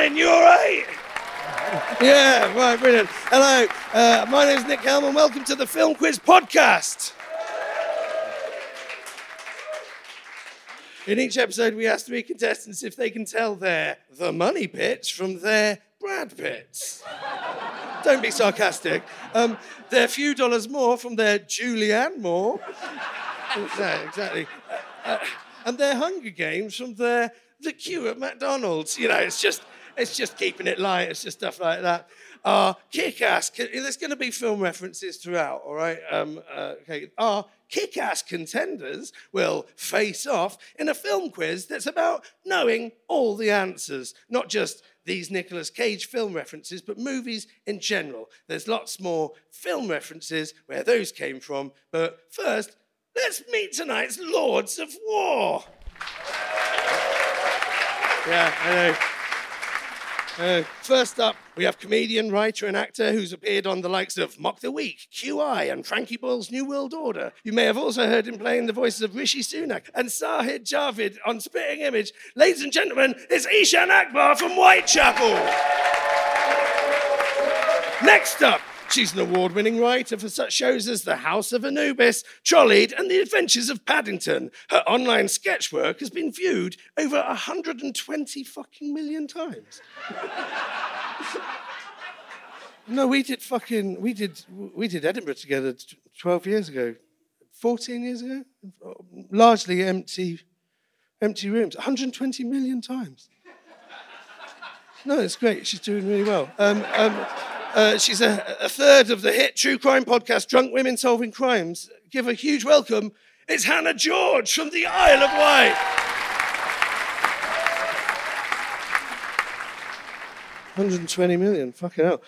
happening? You all right? Yeah, right, brilliant. Hello, uh, my name's Nick Helm, and welcome to the Film Quiz Podcast. In each episode, we ask three contestants if they can tell their the money pits from their Brad Pitts. Don't be sarcastic. Um, their few dollars more from their Julianne Moore. exactly. exactly. Uh, uh, and their Hunger Games from their the queue at McDonald's. You know, it's just it's just keeping it light. It's just stuff like that. Uh, kick-ass. There's going to be film references throughout. All right. Um, uh, okay. Our kick-ass contenders will face off in a film quiz that's about knowing all the answers, not just these Nicolas Cage film references, but movies in general. There's lots more film references where those came from. But first, let's meet tonight's Lords of War. Yeah, I know. Uh, first up, we have comedian, writer, and actor who's appeared on the likes of Mock the Week, QI, and Frankie Boyle's New World Order. You may have also heard him playing the voices of Rishi Sunak and Sajid Javid on Spitting Image. Ladies and gentlemen, it's Eshaan Akbar from Whitechapel. Next up, She's an award winning writer for such shows as The House of Anubis, Trolleyed, and The Adventures of Paddington. Her online sketch work has been viewed over 120 fucking million times. no, we did fucking, we did, we did Edinburgh together 12 years ago, 14 years ago. Largely empty, empty rooms, 120 million times. No, it's great. She's doing really well. Um, um, uh, she's a, a, third of the hit true crime podcast, Drunk Women Solving Crimes. Give a huge welcome. It's Hannah George from the Isle of Wight. 120 million, fucking hell.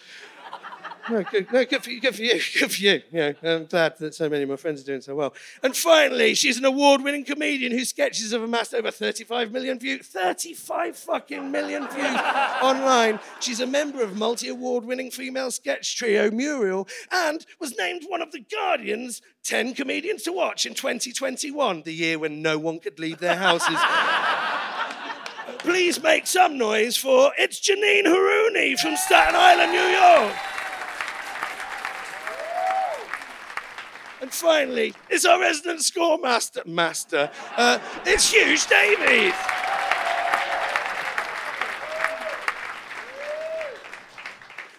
No, good, no, good for you, good for you, good for you. you know, I'm glad that so many of my friends are doing so well. And finally, she's an award-winning comedian whose sketches have amassed over 35 million views. 35 fucking million views online. She's a member of multi-award-winning female sketch trio Muriel and was named one of the Guardian's 10 comedians to watch in 2021, the year when no one could leave their houses. Please make some noise for it's Janine Harouni from Staten Island, New York. Finally, it's our resident score master. Master. Uh, it's Huge Davies.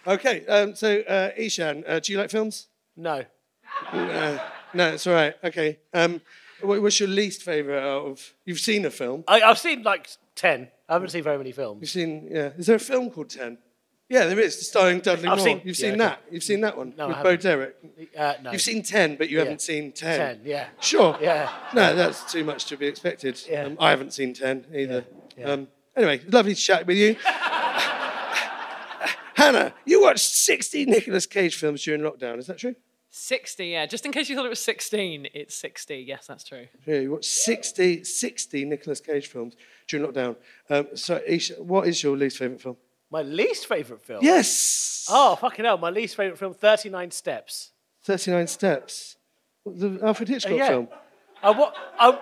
Okay, um, so uh, Eshaan, uh, do you like films? No. Uh, no, it's all right. Okay. Um, what's your least favourite out of? You've seen a film? I, have seen like ten. I haven't seen very many films. You've seen, yeah. Is there a film called Ten? Yeah, there is, starring Dudley I've Moore. Seen, You've yeah, seen that? You've seen that one? No, With Bo Derek? Uh, no. You've seen 10, but you yeah. haven't seen 10. 10, yeah. Sure? Yeah. No, that's too much to be expected. Yeah. Um, I haven't seen 10 either. Yeah. Um, anyway, lovely to chat with you. Hannah, you watched 60 Nicolas Cage films during lockdown, is that true? 60, yeah. Just in case you thought it was 16, it's 60. Yes, that's true. Yeah, you watched 60, 60 Nicolas Cage films during lockdown. Um, so, Isha, what is your least favourite film? My least favourite film? Yes. Oh, fucking hell. My least favourite film, 39 Steps. 39 Steps? The Alfred Hitchcock uh, yeah. film? I, wa- I,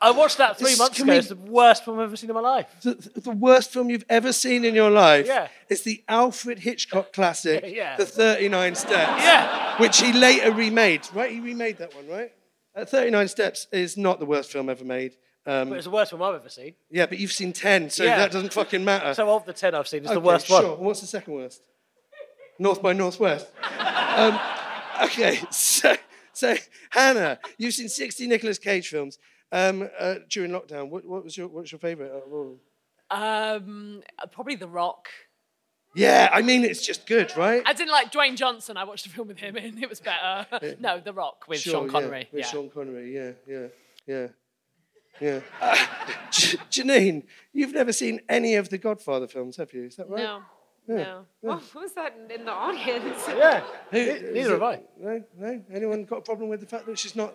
I watched that three months ago. It's the worst film I've ever seen in my life. The, the, worst film you've ever seen in your life? Yeah. It's the Alfred Hitchcock classic, yeah. The 39 Steps. Yeah. Which he later remade, right? He remade that one, right? Uh, 39 Steps is not the worst film ever made. Um, but it's the worst one I've ever seen. Yeah, but you've seen 10, so yeah. that doesn't fucking matter. So of the 10 I've seen, it's okay, the worst sure. one. And what's the second worst? North by Northwest. um, okay, so, so Hannah, you've seen 60 Nicolas Cage films um, uh, during lockdown. What, what, was your what's your favourite? Uh, um, probably The Rock. Yeah, I mean it's just good, right? I didn't like Dwayne Johnson. I watched a film with him and it was better. no, The Rock with sure, Sean Connery. Yeah, with yeah. Sean Connery. Yeah, yeah, yeah. Yeah. Uh, J- Janine, you've never seen any of the Godfather films, have you? Is that right? No. Yeah. No. Yeah. who's that in the audience? Yeah. Who, neither have I. No, no. Anyone got a problem with the fact that she's not?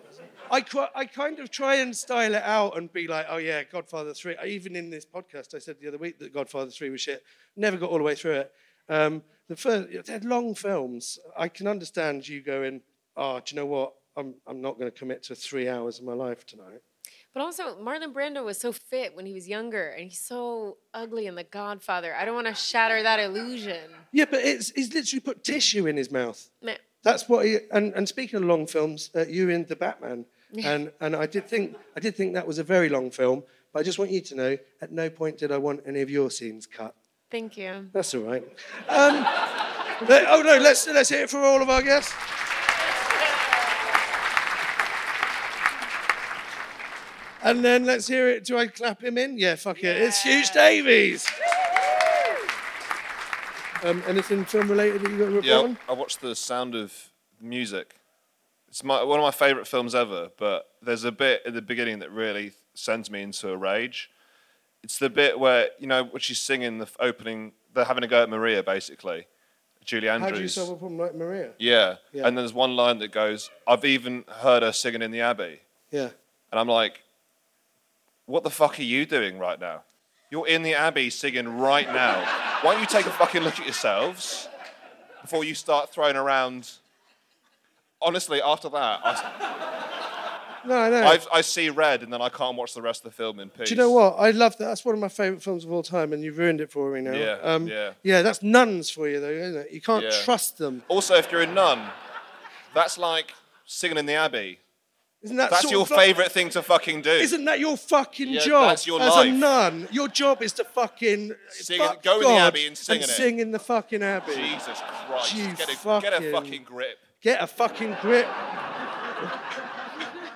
I, I kind of try and style it out and be like, oh yeah, Godfather 3. I, even in this podcast, I said the other week that Godfather 3 was shit. Never got all the way through it. Um, the first, they're long films. I can understand you going, oh, do you know what? I'm, I'm not going to commit to three hours of my life tonight. But also, Marlon Brando was so fit when he was younger, and he's so ugly in The Godfather. I don't want to shatter that illusion. Yeah, but it's, he's literally put tissue in his mouth. Meh. That's what he. And, and speaking of long films, uh, you in the Batman, and and I did think I did think that was a very long film. But I just want you to know, at no point did I want any of your scenes cut. Thank you. That's all right. Um, oh no, let's let's hear it for all of our guests. And then let's hear it. Do I clap him in? Yeah, fuck it. It's Huge Davies. Um, anything film related that you got to report Yeah, on? I watched The Sound of Music. It's my, one of my favourite films ever, but there's a bit at the beginning that really sends me into a rage. It's the bit where, you know, when she's singing the opening, they're having a go at Maria, basically. Julie Andrews. How do you solve a problem like Maria? yeah. Yeah. And there's one line that goes, I've even heard her singing in the Abbey. Yeah. And I'm like, what the fuck are you doing right now? You're in the Abbey singing right now. Why don't you take a fucking look at yourselves before you start throwing around? Honestly, after that, I, No, I know. I've, I see red and then I can't watch the rest of the film in peace. Do you know what? I love that. That's one of my favourite films of all time, and you've ruined it for me now. Yeah, um, yeah. Yeah, that's nuns for you, though, isn't it? You can't Yeah. trust them. Also, if you're a nun, that's like singing in the Abbey. Isn't that That's your like- favourite thing to fucking do. Isn't that your fucking Yeah, job that's your as life. a nun? Your job is to fucking Sing- fuck go in the God Abbey and sing in it. sing in the fucking Abbey. Jesus Christ. You Get a, get a fucking- fucking grip. Get a fucking grip.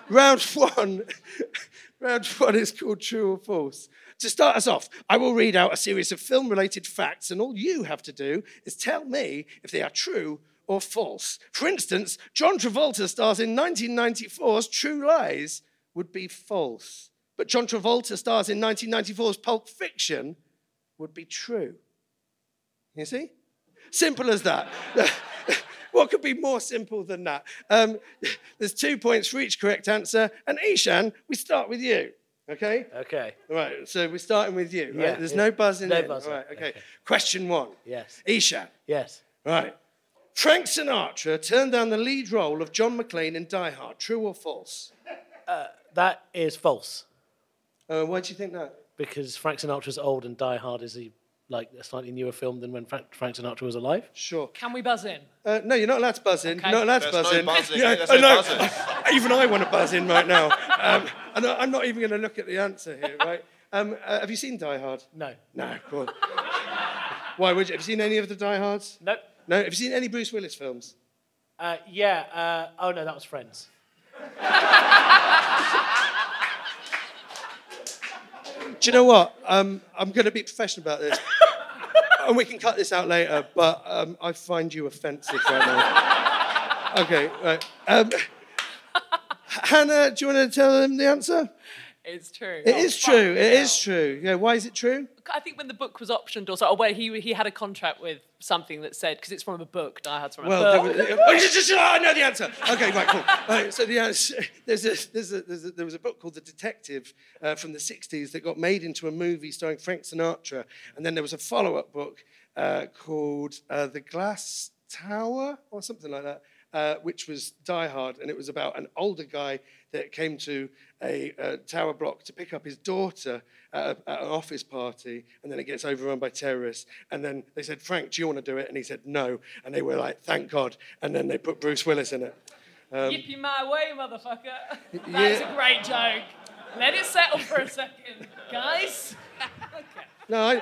Round one. Round one is called True or False. To start us off, I will read out a series of film related facts, and all you have to do is tell me if they are true or false. For instance, John Travolta stars in 1994's True Lies would be false, but John Travolta stars in 1994's Pulp Fiction would be true. You see? Simple as that. what could be more simple than that? Um, there's two points for each correct answer. And Eshaan, we start with you. Okay? Okay. All right, so we're starting with you. Right? Yeah, There's yeah. no buzzing No in. buzzing. All right, okay. Okay. Question one. Yes. Eshaan. Yes. Right. Frank Sinatra turned down the lead role of John McClane in Die Hard. True or false? That is false Uh, why do you think that? because Frank Sinatra's old and Die Hard is a like a slightly newer film than when Frank, Frank Sinatra was alive. Sure. Can we buzz in? Uh, no, you're not allowed to buzz in. Okay. You're not allowed to buzz no in. buzzing, Yeah, there's I no know. buzzing. Even I want to buzz in right now. Um, and I- I'm not even going to look at the answer here, right? Um, uh, have you seen Die Hard? No. No, go on. Why would you? Have you seen any of the Die Hards? Nope. No. Have you seen any Bruce Willis films? Uh, yeah. Uh, oh no, that was Friends. Do you know what? Um, I'm going to be professional about this. and we can cut this out later, but um, I find you offensive right now. okay, right. Um, Hannah, do you want to tell them the answer? It's true. It Oh, is true. It hell. is true. Yeah, why is it true? I think when the book was optioned, or so, or where he he had a contract with something that said because it's from a book. Die Hard's from a Well, there book. was, oh, I know the answer. Okay, right, cool. Right, so the answer, there's a, there's a, there's a, there was a book called The Detective uh, from the 60s that got made into a movie starring Frank Sinatra. And then there was a follow up book uh, called uh, The Glass Tower or something like that, uh, which was Die Hard. And it was about an older guy that came to a, uh tower block to pick up his daughter at, a, at an office party, and then it gets overrun by terrorists. And then they said, Frank, do you want to do it? And he said, no. And they were like, thank God. And then they put Bruce Willis in it. Yippee my way, motherfucker. That's Yeah. a great joke. Let it settle for a second, guys. No, I,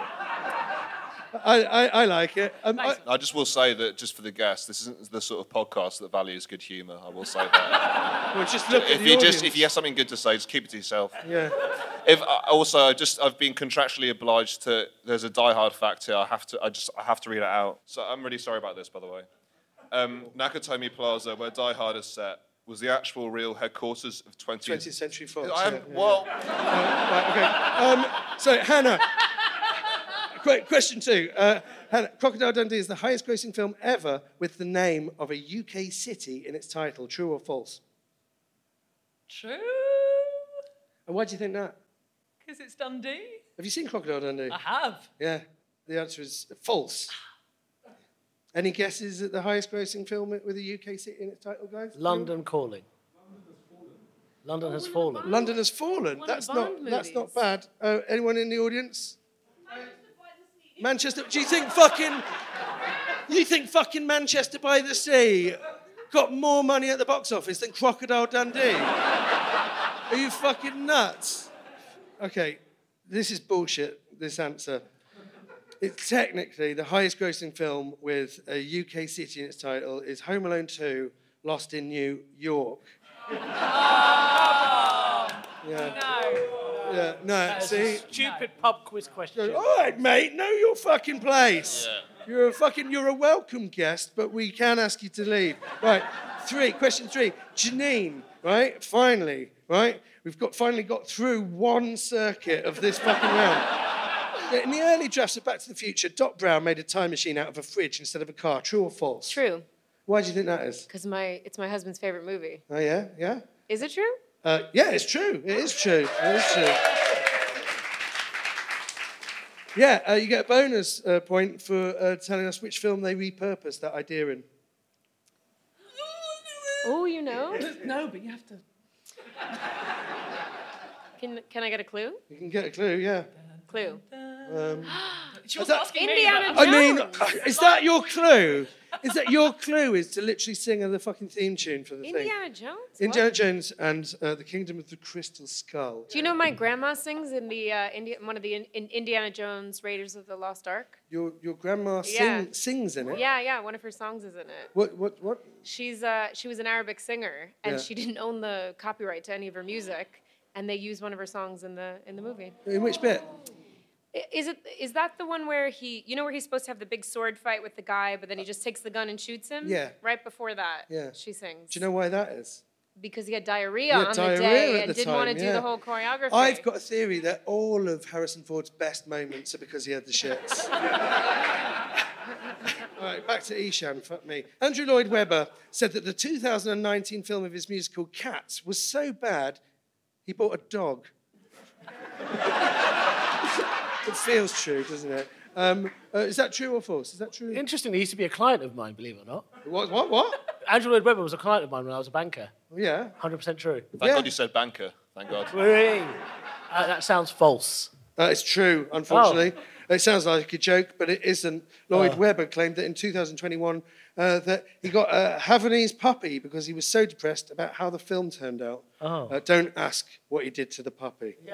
I, I, I like it. Um, I, Thanks. I just will say that just for the guests, this isn't the sort of podcast that values good humour. I will say that. well, just look at if the you just if you have something good to say, just keep it to yourself. Yeah. If I- also, I just I've been contractually obliged to. There's a Die Hard fact here. I have to. I just I have to read it out. So I'm really sorry about this, by the way. Um, Nakatomi Plaza, where Die Hard is set, was the actual real headquarters of 20th. 20th Century Fox. I am, yeah, yeah, well, Right, okay. Um, so, Hannah, que- question two. Uh, Crocodile Dundee is the highest grossing film ever with the name of a UK city in its title. True or false? True. And why do you think that? Because it's Dundee. Have you seen Crocodile Dundee? I have. Yeah. The answer is false. Any guesses at the highest grossing film with a UK city in its title, guys? London Calling. London has fallen. London has fallen. One of That's not. That's not bad. Uh, anyone in the audience? Manchester. Do you think fucking? You think fucking Manchester by the Sea got more money at the box office than Crocodile Dundee? Are you fucking nuts? Okay, this is bullshit. This answer. It's technically the highest grossing film with a UK city in its title is Home Alone 2 Lost in New York. Oh, yeah. Yeah, no, see? Stupid pub quiz question. All right, mate, know your fucking place. You're a fucking, you're a welcome guest, but we can ask you to leave. Right, three, question three. Janine, right, finally, right, we've got finally got through one circuit of this fucking round. Yeah, In the early drafts of Back to the Future, Doc Brown made a time machine out of a fridge instead of a car. True or false? True, Why do you think that is? because my it's my husband's favorite movie. Oh, yeah? Yeah? Is it true? Uh, yeah, it's true. It is true. It is true. Yeah, uh, you get a bonus uh, point for uh, telling us which film they repurposed that idea in. Oh, you know. No, but you have to. Can can I get a clue? You can get a clue, yeah. Clue. She was asking Indiana me. but- I mean, is that your clue? Is that your clue? Is to literally sing the fucking theme tune for the thing? Indiana Jones. What? Indiana Jones and uh, the Kingdom of the Crystal Skull. Do you know my grandma sings in the uh, Indi- one of the in, in Indiana Jones Raiders of the Lost Ark? Your your grandma Yeah. sings in it. Yeah, yeah. One of her songs is in it. What what what? She's uh, she was an Arabic singer, and Yeah. she didn't own the copyright to any of her music, and they used one of her songs in the in the movie. In which bit? Is it is that the one where he you know where he's supposed to have the big sword fight with the guy, but then he uh, just takes the gun and shoots him? Yeah. Right before that. Yeah. She sings. Do you know why that is? Because he had diarrhea on diarrhea the day at and the didn't want to do yeah. the whole choreography. I've got a theory that all of Harrison Ford's best moments are because he had the shits. all right, back to Eshaan, fuck me. Andrew Lloyd Webber said that the 2019 film of his musical Cats was so bad, he bought a dog. it feels true, doesn't it? Um, uh, is that true or false? Is that true? Interestingly, he used to be a client of mine, believe it or not. What? What? What? Andrew Lloyd Webber was a client of mine when I was a banker. Yeah. 100% true. Thank Yeah. God you said banker. Thank God. Whee! Uh, that sounds false. That is true, unfortunately. It sounds like a joke, but it isn't. Lloyd Webber claimed that in 2021 uh, that he got a Havanese puppy because he was so depressed about how the film turned out. Oh. Uh, don't ask what he did to the puppy.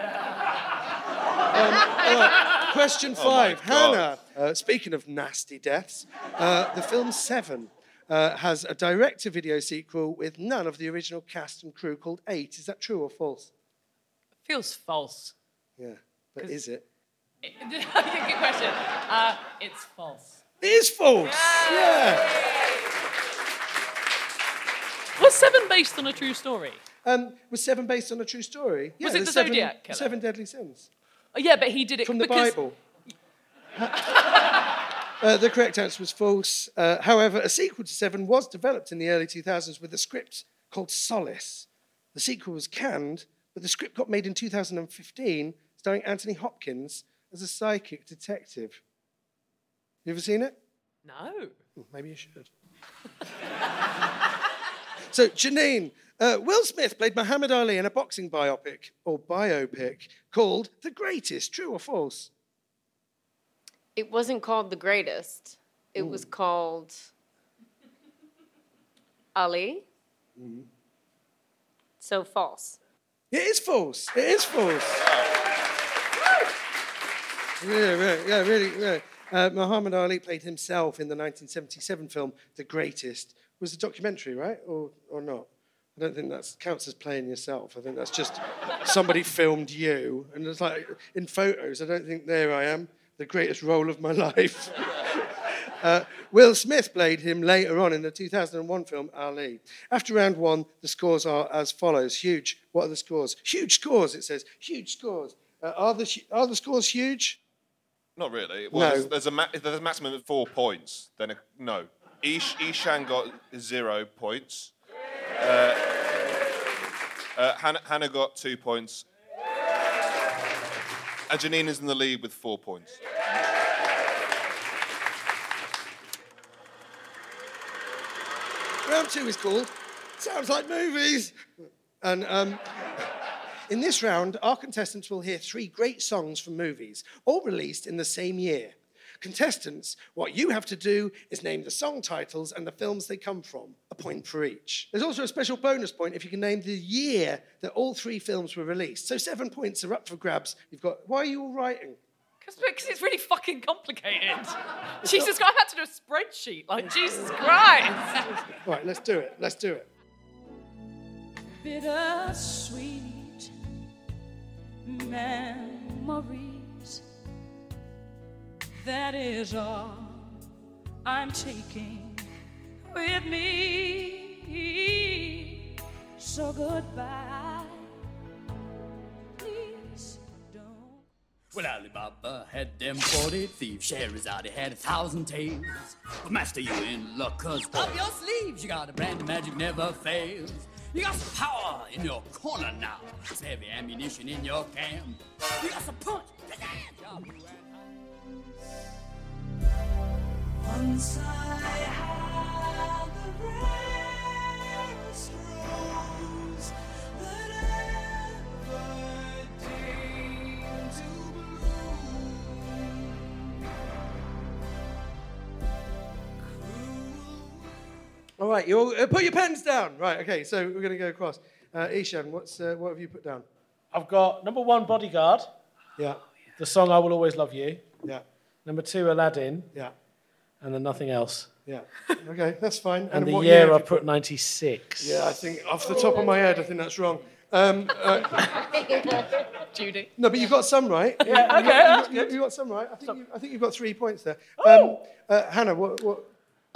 Um, all right, Question five. Oh Hannah, uh, speaking of nasty deaths, uh, the film Seven uh, has a direct-to-video sequel with none of the original cast and crew called Eight. Is that true or false? Feels false. Yeah, but is it? Good question. Uh, it's false. It is false. Yeah. Was Seven based on a true story? Um, was Seven based on a true story? Yeah, Was it the seven, Zodiac Killer? Seven Deadly Sins Oh, yeah, but he did it from the because Bible. Uh, the correct answer was false. Uh, however, a sequel to Seven was developed in the early 2000s with a script called Solace. The sequel was canned, but the script got made in 2015, starring Anthony Hopkins as a psychic detective. You ever seen it? no. Maybe you should. so, Janine, uh, Will Smith played Muhammad Ali in a boxing biopic or biopic called The Greatest. True or false? It wasn't called The Greatest. It was called Ali. So false. It is false. It is false. Yeah, really, yeah, really. Yeah. Uh, Muhammad Ali played himself in the 1977 film The Greatest. Was a documentary, right, or or not? I don't think that counts as playing yourself. I think that's just somebody filmed you, and it's like in photos. I don't think there I am, the greatest role of my life. Uh, Will Smith played him later on in the 2001 film Ali. After round one, the scores are as follows. Huge. What are the scores? Huge scores, it says. Huge scores. Uh, are, the, are the scores huge? Not really. Well, No. there's, there's a ma- there's a maximum of four points. Then a, no. Ish, Eshaan got zero points. Uh, uh, Hannah, Hannah got two points. And Janine is in the lead with four points. Round two is called Sounds Like Movies. And um, in this round, our contestants will hear three great songs from movies, all released in the same year. Contestants, what you have to do is name the song titles and the films they come from, a point for each. There's also a special bonus point if you can name the year that all three films were released. So seven points are up for grabs. You've got, why are you all writing? Because it's really fucking complicated. Jesus Christ, I've had to do a spreadsheet. Like, Jesus Christ. Right, let's do it. Let's do it. bittersweet memories. That is all I'm taking with me. So goodbye. Please don't. Well, Alibaba had them 40 thieves. Scheherazade had a thousand tales. But master, you in luck, cause up your sleeves you got a brand of magic never fails. You got some power in your corner now. Some heavy ammunition in your camp. You got some punch. pizzazz. All right, you all, uh, put your pens down. Right, okay, so we're going to go across. Uh, Eshaan, what's, uh, what have you put down? I've got number one, Bodyguard, Yeah, the song I Will Always Love You. yeah, Number two, Aladdin, yeah, and then nothing else. yeah. Okay, that's fine. And, the what year have I you put 96. Yeah, I think off the top of my head, I think that's wrong. Um, uh, Judy. no, but you've got some right. Yeah, okay, that's you've got some right. I think, you, I think you've got three points there. Um, uh, Hannah, what, what?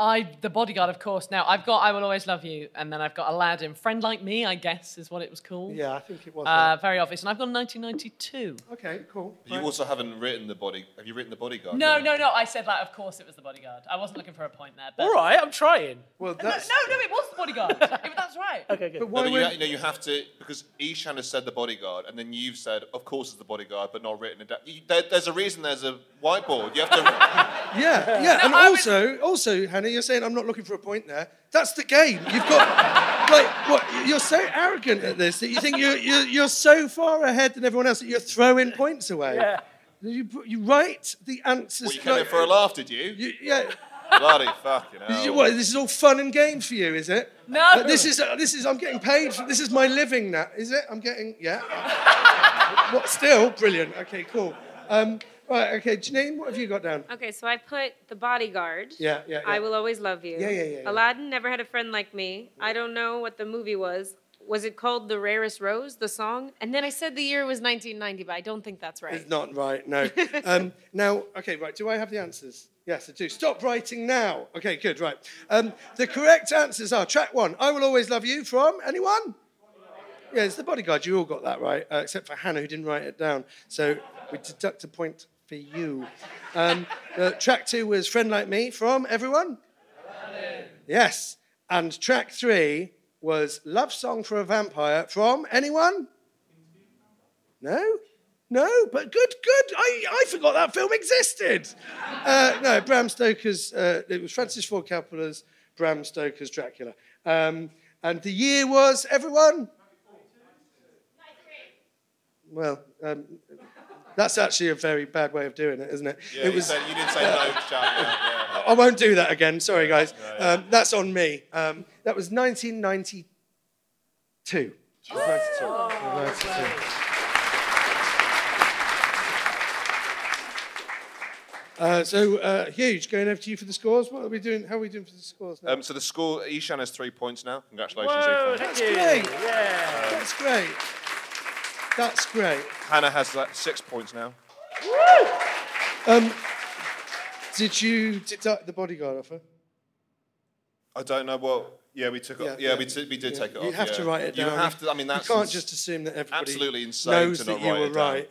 I, the bodyguard, of course. Now, I've got I Will Always Love You, and then I've got Aladdin. Friend Like Me, I guess, is what it was called. Yeah, I think it was. Uh, very obvious. And I've got 1992. okay, cool. You Right. also haven't written the body. Have you written the bodyguard? No, yet? no, no. I said that. Of course, it was the bodyguard. I wasn't looking for a point there. But All right, I'm trying. Well, No, that's. no, no, it was the bodyguard. It- that's right. Okay, good. But No, why but you, would? ha- you know, you have to because Eshaan has said the bodyguard, and then you've said, of course, it's the bodyguard, but not written it down. You, there, there's a reason. There's a whiteboard. You have to. Yeah, yeah. and I was- also, also, Hannah, you're saying I'm not looking for a point there. That's the game. You've got, like, what? You're so arrogant at this that you think you're, you're, you're so far ahead than everyone else that you're throwing points away. Yeah. You, you write the answers. well, you came in for a laugh, did you? You, yeah. Bloody fucking hell. You- what, this is all fun and games for you, is it? No. But this is uh, this is I'm getting paid. For, this is my living now, is it? I'm getting yeah. what? Still brilliant. Okay, cool. Um, right. Okay, Janine, what have you got down? Okay, so I put The Bodyguard. Yeah, yeah, yeah. I Will Always Love You. Yeah, yeah, yeah, yeah. Aladdin Never Had a Friend Like Me. I don't know what the movie was. Was it called The Rarest Rose, the song? And then I said the year was 1990, but I don't think that's right. It's not right. No. um, now, okay, right. Do I have the answers? Yes, I do. Stop writing now. Okay, good. Right. Um, the correct answers are track one. I will always love you. From anyone? Yeah, it's the bodyguard. You all got that right, uh, except for Hannah, who didn't write it down. So we deduct a point for you. Um, uh, track two was Friend Like Me from everyone? Yes. And track three was Love Song for a Vampire from anyone? No? No, but good, good. I, I forgot that film existed. Uh, no, Bram Stoker's, uh, it was Francis Ford Coppola's Bram Stoker's Dracula. Um, and the year was, everyone? Well, um, that's actually a very bad way of doing it, isn't it? Yeah, it you, said, you didn't say no, Jack. Yeah, yeah. I won't do that again. Sorry, guys. Um, that's on me. Um, that was 1992. It was 92. It was 92. Uh, so, uh, huge. Going over to you for the scores. What are we doing? How are we doing for the scores now? Um, so the score, Eshaan has three points now. Congratulations, Whoa, Ethan. thank you. great. Yeah. That's great. That's great. Hannah has like, six points now. Um, did you deduct the bodyguard offer? I don't know what. Yeah, we took it. Yeah, Yeah, yeah. we, t- we did Yeah, take it you off. You have to write it down. You have to. I mean, that's you can't ins- just assume that everybody absolutely insane knows to that not you write were right.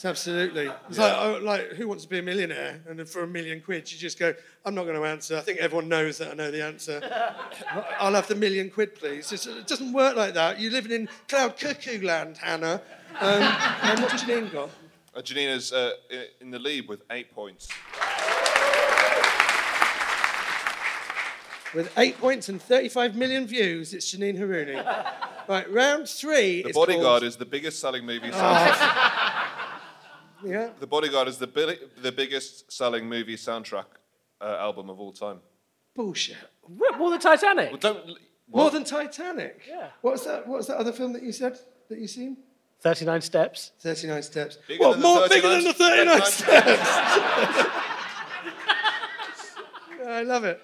It's absolutely. It's Yeah. like, oh, like, who wants to be a millionaire? And then for a million quid, you just go, I'm not going to answer. I think everyone knows that I know the answer. I'll have the million quid, please. It's, it doesn't work like that. You're living in cloud cuckoo land, Hannah. Um, and what's Janine got? Uh, Janina's uh, in the lead with eight points. With eight points and 35 million views, it's Janine Harouni. right, round three. The Bodyguard called- is the biggest selling movie. Oh. soundtrack. Yeah. The Bodyguard is the bi- the biggest selling movie soundtrack uh, album of all time. Bullshit. More than Titanic. Well, don't. More what? than Titanic. Yeah. What's that? What's that other film that you said that you've seen? 39 Steps. 39 Steps. Bigger what, more bigger than the 39 39 Steps? I love it.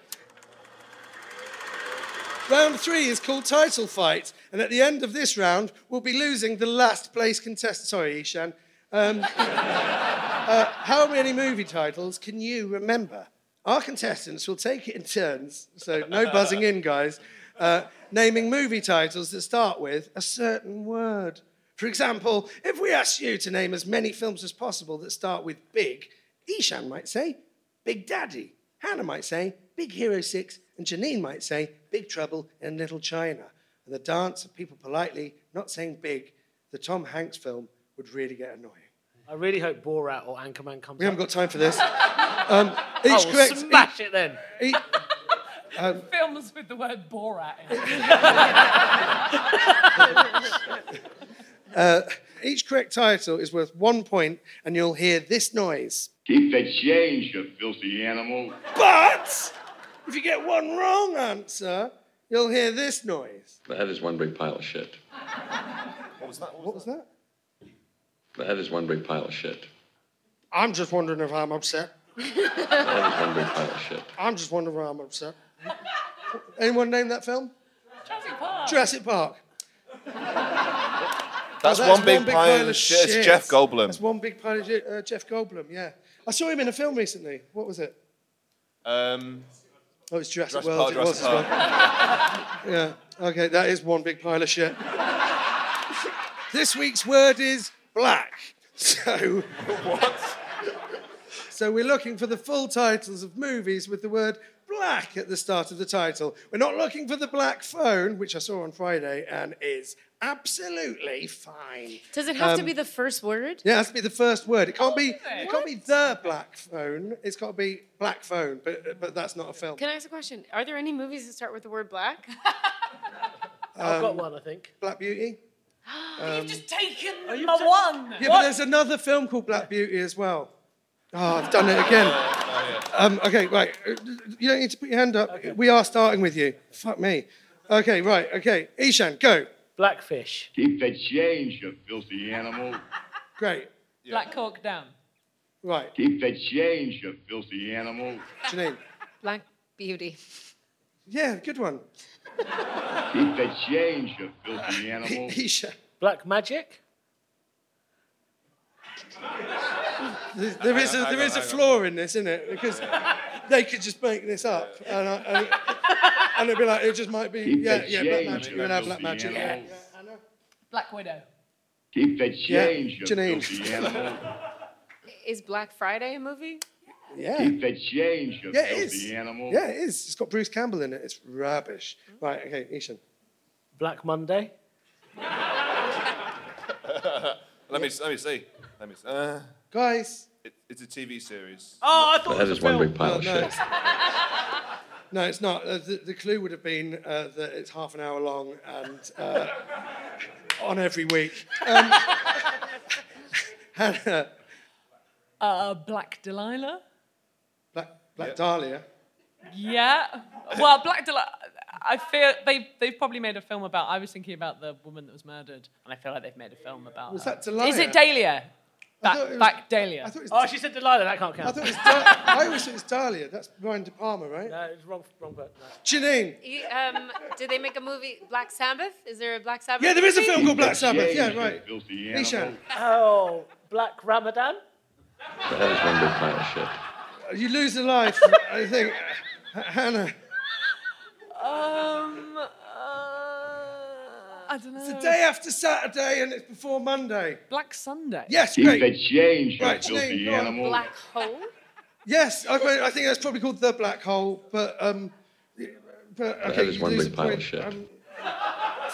Round three is called Title Fight, and at the end of this round, we'll be losing the last place contestant. Sorry, Eshaan. Um, uh, how many movie titles can you remember? Our contestants will take it in turns, so no buzzing in, guys, uh, naming movie titles that start with a certain word. For example, if we ask you to name as many films as possible that start with big, Eshaan might say Big Daddy. Hannah might say Big Hero 6, and Janine might say Big Trouble in Little China. And the dance of people politely not saying big, the Tom Hanks film, would really get annoying. I really hope Borat or Anchorman comes We haven't up. got time for this. Um, each I will correct, smash it then. e- Films with the word Borat in it. each correct title is worth one point, and you'll hear this noise. Keep the change, you filthy animal. But if you get one wrong answer, you'll hear this noise. That is one big pile of shit. What was that? What What was was that? That is one big pile of shit. I'm just wondering if I'm upset. That is one big pile of shit. I'm just wondering why I'm upset. Anyone name that film? Jurassic Park. Jurassic Park. that? That's, one, big pile of shit. It's Jeff Goldblum. That's one big pile of shit. Uh, Jeff Goldblum, yeah. I saw him in a film recently. What was it? Um, Oh, it's Jurassic, Jurassic World. Park, it was Jurassic as well. yeah. Okay, that is one big pile of shit. this week's word is black. So. what? So we're looking for the full titles of movies with the word black at the start of the title. We're not looking for the black phone, which I saw on Friday and is absolutely fine. Does it have to Um, be the first word? Yeah, it has to be the first word. It can't be. it? It can't be the black phone. It's got to be black phone. But but that's not a film. Can I ask a question? Are there any movies that start with the word black? I've got one, I think. Black Beauty. You've just taken my ta- one. Yeah, but there's another film called Black Beauty as well. Oh, I've done it again. Um, okay, right. Uh, You don't need to put your hand up. We are starting with you. Fuck me. Okay, right. Okay, Eshaan, go. Blackfish. Keep the change, you filthy animal. Great. Black Hawk Down. Right, Keep the change, you filthy animal. Janine. Black Beauty. Yeah, good one. Keep the change, you filthy animal. Eshaan. Black Magic. There there is a, there is a hang flaw in this, isn't it? Because they could just make this up, and, I, and, and it'd be like it just might be Keep yeah the yeah black change, magic. you You're gonna have filthy black magic. Yeah, animal. yeah, I know. Black Widow. Keep the Yeah, change, you Janine. filthy animal. Is Black Friday a movie? Yeah. Keep the change, you Yeah, it filthy is. animal. Yeah, it is. It's got Bruce Campbell in it. It's rubbish. Right, okay, Eshaan. Black Monday. let me let me see. Let me. See. Uh, Guys. it, it's a TV series. Oh, I thought That it was is a one film. big pile No, of no, shit. it's, no, it's not. Uh, the, the clue would have been uh, that it's half an hour long and uh, on every week. Um, Hannah, Uh, Black Delilah. Black, Black Yeah. Dahlia. Yeah. Well, Black Dahlia. I feel they they've probably made a film about. I was thinking about the woman that was murdered, and I feel like they've made a film about. Was her. that Delilah? Is it Dahlia? I thought Back, it was- back Dahlia. I thought it was, Oh, she said Delilah. That can't count. I thought it was Da- I always thought it was Dahlia. That's Brian De Palma, right? No, it's wrong. Wrong button. No. Janine. You- Um, did they make a movie Black Sabbath? Is there a Black Sabbath? Yeah, there is a film called Black Sabbath. Yeah, change, right. Filthy animal. Eshaan, Oh, Black Ramadan. That is one big pile of shit. You lose a life, I think. Hannah, Um. Uh, I don't know. it's the day after Saturday and it's before Monday. Black Sunday. Yes, Keep great. the change, Right, Janine, filthy go animal. Black Hole. Yes, I, I think that's probably called the black hole, but um, but okay, is you one lose big a pile of point. shit. Um,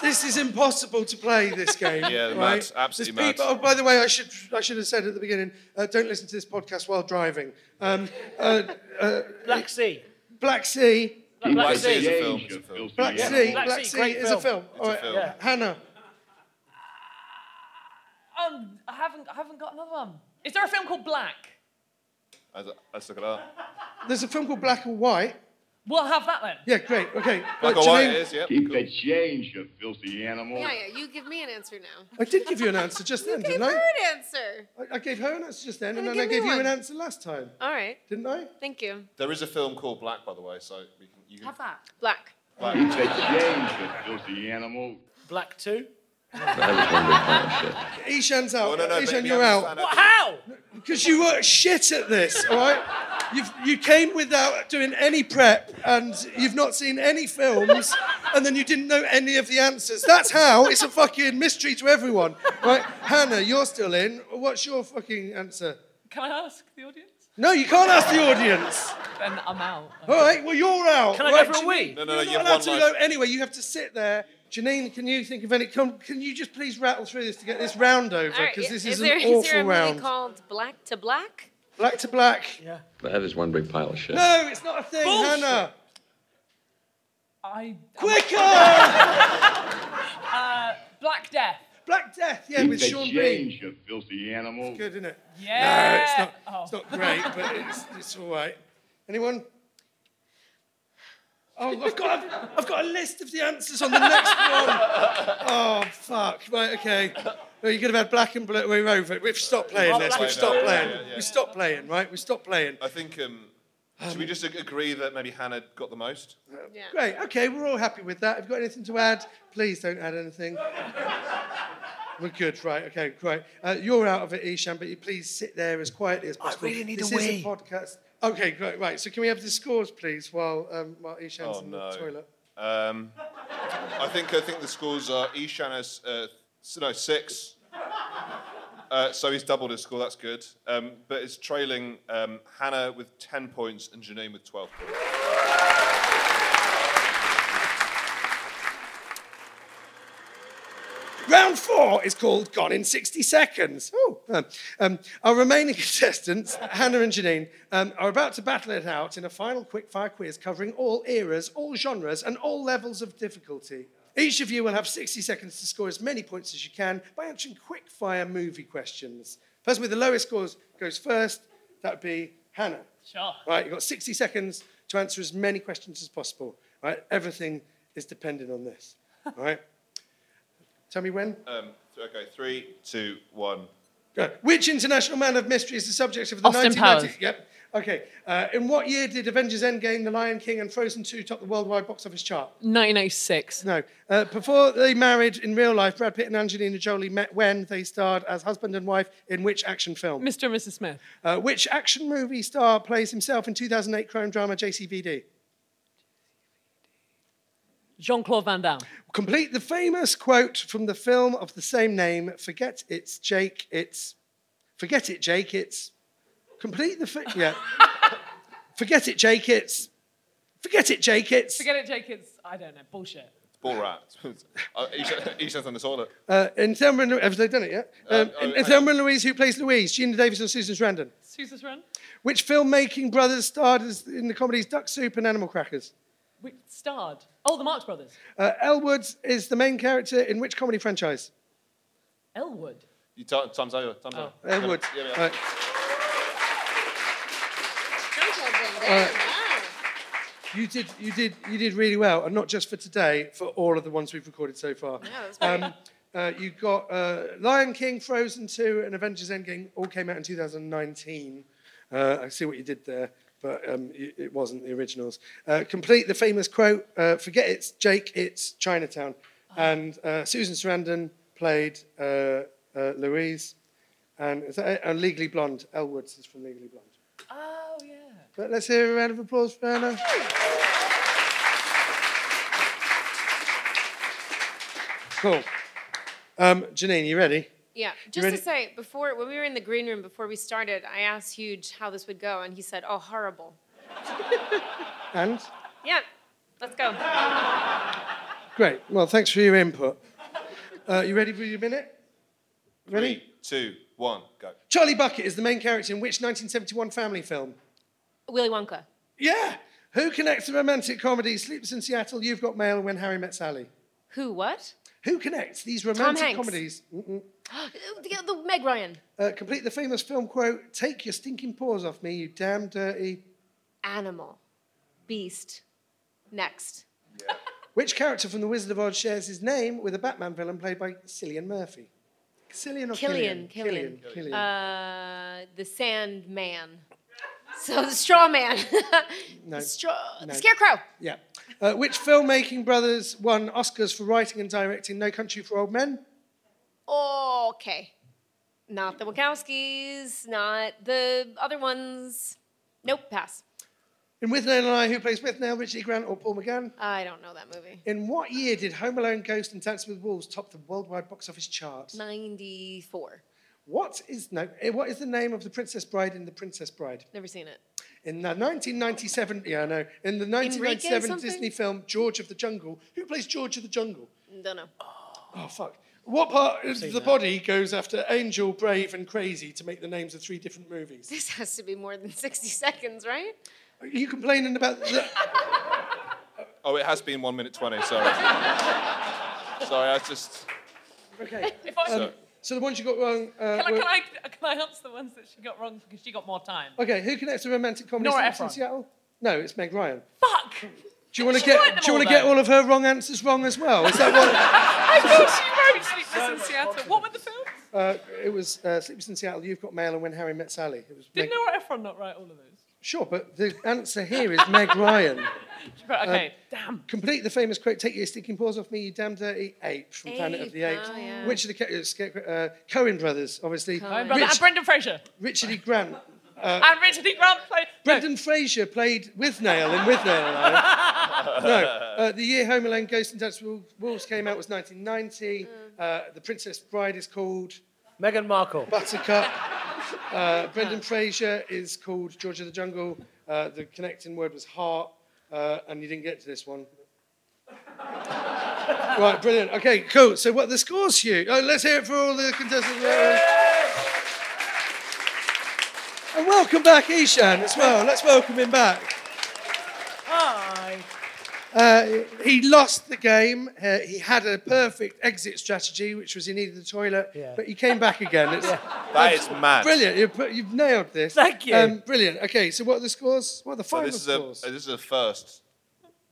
this is impossible to play this game. Yeah, right? mad, absolutely There's people, mad. Oh, by the way, I should I should have said at the beginning, uh, don't listen to this podcast while driving. Um, uh, uh, Black Sea. Black Sea. Black Black Sea is a film. It's a film. Black animal. Sea. Black Black Sea, Sea great is a film. film. It's All a film. Yeah. Hannah. Um, I haven't, I haven't got another one. Is there a film called Black? Let's- Let's look it up. There's a film called Black or White. We'll have that then. Yeah, great. Okay. Black Uh, or white Janine, it is, yeah. Keep the change, you filthy animal. Yeah, yeah. You give me an answer now. I did give you an answer just then, You gave didn't her I? an answer. I? I gave her an answer just then, and Then then I give me gave you an answer last time, All right. didn't I? Thank you. There is a film called Black, by the way, so we can, you can. Have that. Black. Black. Keep the change, you filthy animal. Black 2. That is one big pile of shit. Eshaan's out. Oh, no, no, Eshaan, you're out. What? How? Because you were shit at this, all right? You've, you came without doing any prep and you've not seen any films and then you didn't know any of the answers. That's how it's a fucking mystery to everyone, right? Hannah, you're still in. What's your fucking answer? Can I ask the audience? No, you can't ask the audience. Then I'm out. All right, well, you're out. Can I right, go for a wee? No, no, no, You're you not have allowed one to life. go anyway. You have to sit there. Janine, can you think of any? Can, can you just please rattle through this to get this round over? All right. Because this is is, there, an is there a movie round. called Black to Black? Black to black. Yeah. That is one big pile of shit. No, it's not a thing, Bullshit. Hannah. I. Quicker! Uh, Black Death. Black Death, yeah, Keep with Sean Bean. change, you filthy animal. It's Good, isn't it? Yeah. No, it's not. Oh. It's not great, but it's, it's all right. Anyone? Oh, I've got, I've, I've got a list of the answers on the next one. Oh, fuck. Right, okay. Well, you could have had black and blue. We're over it. We've stopped playing this. We've stopped playing. Yeah, yeah, yeah. We've stopped playing, right? We've stopped playing. I think. Um, should we just agree that maybe Hannah got the most? Yeah. Great. Okay, we're all happy with that. If you've got anything to add? Please don't add anything. We're good, right? Okay, great. Uh, you're out of it, Eshaan, but you please sit there as quietly as possible. really need this a is wee. a podcast. Okay, great. Right. So can we have the scores, please, while um, while Eshaan's Oh, in no. the toilet? Um, I think I think the scores are Eshaan has uh, no six. Uh, so he's doubled his score. That's good. Um, but it's trailing um, Hannah with ten points and Janine with twelve points. Round four is called Gone in 60 Seconds. Oh, um, um, our remaining contestants, Hannah and Janine, um, are about to battle it out in a final quickfire quiz covering all eras, all genres, and all levels of difficulty. Each of you will have 60 seconds to score as many points as you can by answering quickfire movie questions. Person with the lowest scores goes first. That would be Hannah. Sure. Right, you've got 60 seconds to answer as many questions as possible. Right, everything is dependent on this. All right. Tell me when. Um, okay, three, two, one. Go. Which international man of mystery is the subject of the Austin 1990? Yep. Okay. Uh, in what year did Avengers Endgame, The Lion King, and Frozen 2 top the worldwide box office chart? 1986. No. Uh, before they married in real life, Brad Pitt and Angelina Jolie met when they starred as husband and wife in which action film? Mr. and Mrs. Smith. Uh, which action movie star plays himself in 2008 crime drama JCVD? Jean Claude Van Damme. Complete the famous quote from the film of the same name. Forget it's Jake. It's forget it, Jake. It's complete the fi- yeah. forget it, Jake. It's forget it, Jake. It's Forget it, Jake. It's, I don't know, bullshit. Ball rat. uh, Eshaan- on the toilet. uh, in Thelma and Lou- have they done it yet? Um, oh, in, hang in Thelma and Louise, who plays Louise? Geena Davis or Susan Sarandon? Susan Sarandon. Which filmmaking brothers starred as, in the comedies Duck Soup and Animal Crackers? Which starred? Oh, the Marx Brothers. Uh, Elle is the main character in which comedy franchise? Elwood. You t- time's over. Time's over. Elle Woods. Yeah, yeah. Uh, You did, you did, you did really well, and not just for today, for all of the ones we've recorded so far. Yeah, that's great. Um, uh, you got uh, Lion King, Frozen 2, and Avengers Endgame all came out in 2019. Uh, I see what you did there, but um, it, it wasn't the originals. Uh, complete the famous quote: uh, "Forget it's Jake, it's Chinatown." And uh, Susan Sarandon played uh, uh, Louise, and, is that it? and Legally Blonde. Elle Woods is from Legally Blonde. Oh, yeah. But let's hear a round of applause for Anna. Cool. Um, Janine, you ready? Yeah, just to say, before when we were in the green room before we started, I asked Huge how this would go, and he said, "Oh, horrible." And? Yeah, let's go. Great. Well, thanks for your input. Uh, you ready for your minute? Ready? Three, two, one, go. Charlie Bucket is the main character in which 1971 family film? Willy Wonka. Yeah. Who connects the romantic comedy Sleepless in Seattle, You've Got Mail, and When Harry Met Sally? Who? What? Who connects these romantic Hanks. comedies? Mm-mm. the, the Meg Ryan. Uh, complete the famous film quote Take your stinking paws off me, you damn dirty. Animal. Beast. Next. Which character from The Wizard of Oz shares his name with a Batman villain played by Cillian Murphy? Cillian or Killian. Killian? Killian. Killian. Uh, the Sandman. So the Straw Man. No. The straw. No. The Scarecrow. Yeah. Uh, which filmmaking brothers won Oscars for writing and directing No Country for Old Men? Okay. Not the Wachowskis. Not the other ones. Nope. Pass. In Withnail and I, who plays Withnail, Richard E. Grant or Paul McGann? I don't know that movie. In what year did Home Alone, Ghost, and Dance with Wolves top the worldwide box office chart? 94. What is no? eh, What is the name of the Princess Bride in The Princess Bride? Never seen it. In the 1997, yeah, I know. In the 1997 something? Disney film George of the Jungle, who plays George of the Jungle? Don't know. Oh fuck! What part of the body goes after Angel, Brave, and Crazy to make the names of three different movies? This has to be more than 60 seconds, right? Are you complaining about the? Oh, it has been one minute twenty. Sorry. sorry, I just. Okay. If I, Um, so the ones you got wrong. Uh, can, I, were- can, I, can I answer the ones that she got wrong because she got more time? Okay, who connects to romantic comedy Nora Sleeps in Seattle? No, it's Meg Ryan. Fuck! Do you want to get? Do you want to get all of her wrong answers wrong as well? Is that what? I thought she wrote Sleepless in Seattle. What were the films? uh, it was uh, Sleepless in Seattle. You've got mail, and When Harry Met Sally. It was Did Meg- Nora Ephron not write all of those? Sure, but the answer here is Meg Ryan. She wrote, okay, damn. Complete the famous quote: "Take your sticking paws off me, you damn dirty ape!" from Planet of the Apes. oh, yeah. Which of the ca- uh, uh, Coen brothers, obviously. My brother, Rich- and Brendan Fraser. Richard E. Grant. and Richard E. Grant played. Brendan Fraser played Withnail in Withnail. no, uh, the year Home Alone: Ghost and Dance with Wolves came out was 1990. Uh, the Princess Bride is called Meghan Markle. Buttercup. Uh, Brendan Fraser is called George of the Jungle. Uh, the connecting word was heart, uh, and you didn't get to this one. right, brilliant. Okay, cool. So, what the scores, Hugh? Oh, let's hear it for all the contestants. And welcome back, Eshaan, as well. Let's welcome him back. Hi. Uh, he lost the game. Uh, he had a perfect exit strategy, which was he needed the toilet, Yeah. but he came back again. It's That is mad. brilliant. You've, put- you've nailed this. Thank you. Um, brilliant. Okay, so what are the scores? What are the So final this is a scores? this is a first,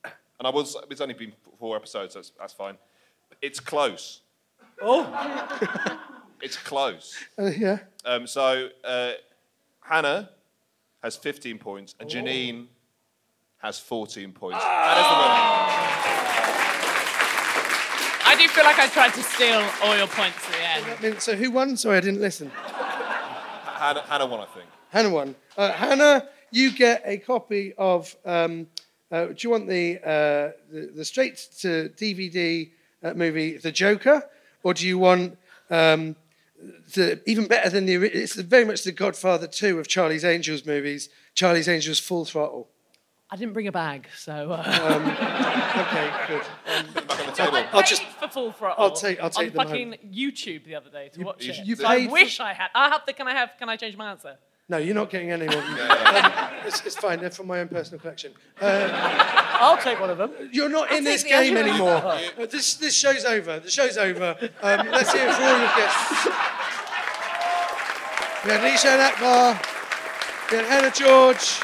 and I was it's only been four episodes. That's that's fine. It's close. Oh, It's close. Uh, yeah. Um, so uh, Hannah has 15 points, and Janine has 14 points. Hannah's the winner. I do feel like I tried to steal all your points at the end. I mean, so who won? Sorry, I didn't listen. Hannah, Hannah won, I think. Hannah won. Uh, Hannah, you get a copy of. Um, uh, do you want the, uh, the the straight to DVD uh, movie The Joker, or do you want um, the even better than the? It's very much the Godfather two of Charlie's Angels movies. Charlie's Angels Full Throttle. I didn't bring a bag, so. Uh, Okay, good. Back on the table. I'll just. paid for full throttle. I'll take- I'll take on them fucking YouTube the other day to watch you it. you so I paid for- wish I had. I have the. Can I have? Can I change my answer? No, you're not getting any more. Um, it's, it's fine. They're from my own personal collection. I'll take one of them. You're not in this game anymore. Uh, this, this show's over. The show's over. Um, let's hear it for all your guests. We had Eshaan Akbar. We had Hannah George.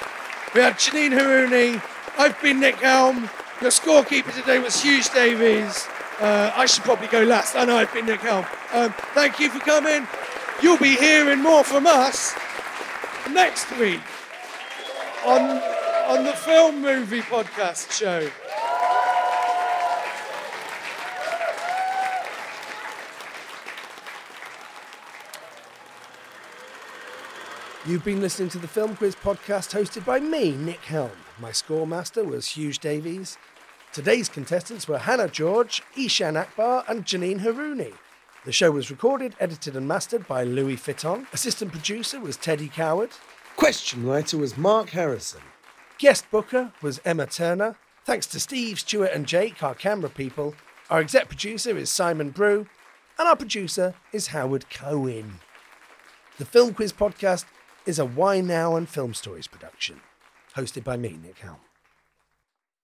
We had Janine Harouni. I've been Nick Helm. Your scorekeeper today was Huge Davies. Uh, I should probably go last. I know I've been Nick Helm. Um, thank you for coming. You'll be hearing more from us next week on, on the Film Movie Podcast show. You've been listening to the Film Quiz podcast hosted by me, Nick Helm. My score master was Huge Davies. Today's contestants were Hannah George, Eshaan Akbar, and Janine Harouni. The show was recorded, edited, and mastered by Louis Fitton. Assistant producer was Teddy Coward. Question writer was Mark Harrison. Guest booker was Emma Turner. Thanks to Steve, Stuart, and Jake, our camera people. Our exec producer is Simon Brew. And our producer is Howard Cohen. The Film Quiz podcast is a Why Now and Film Stories production, hosted by me, Nick Helm.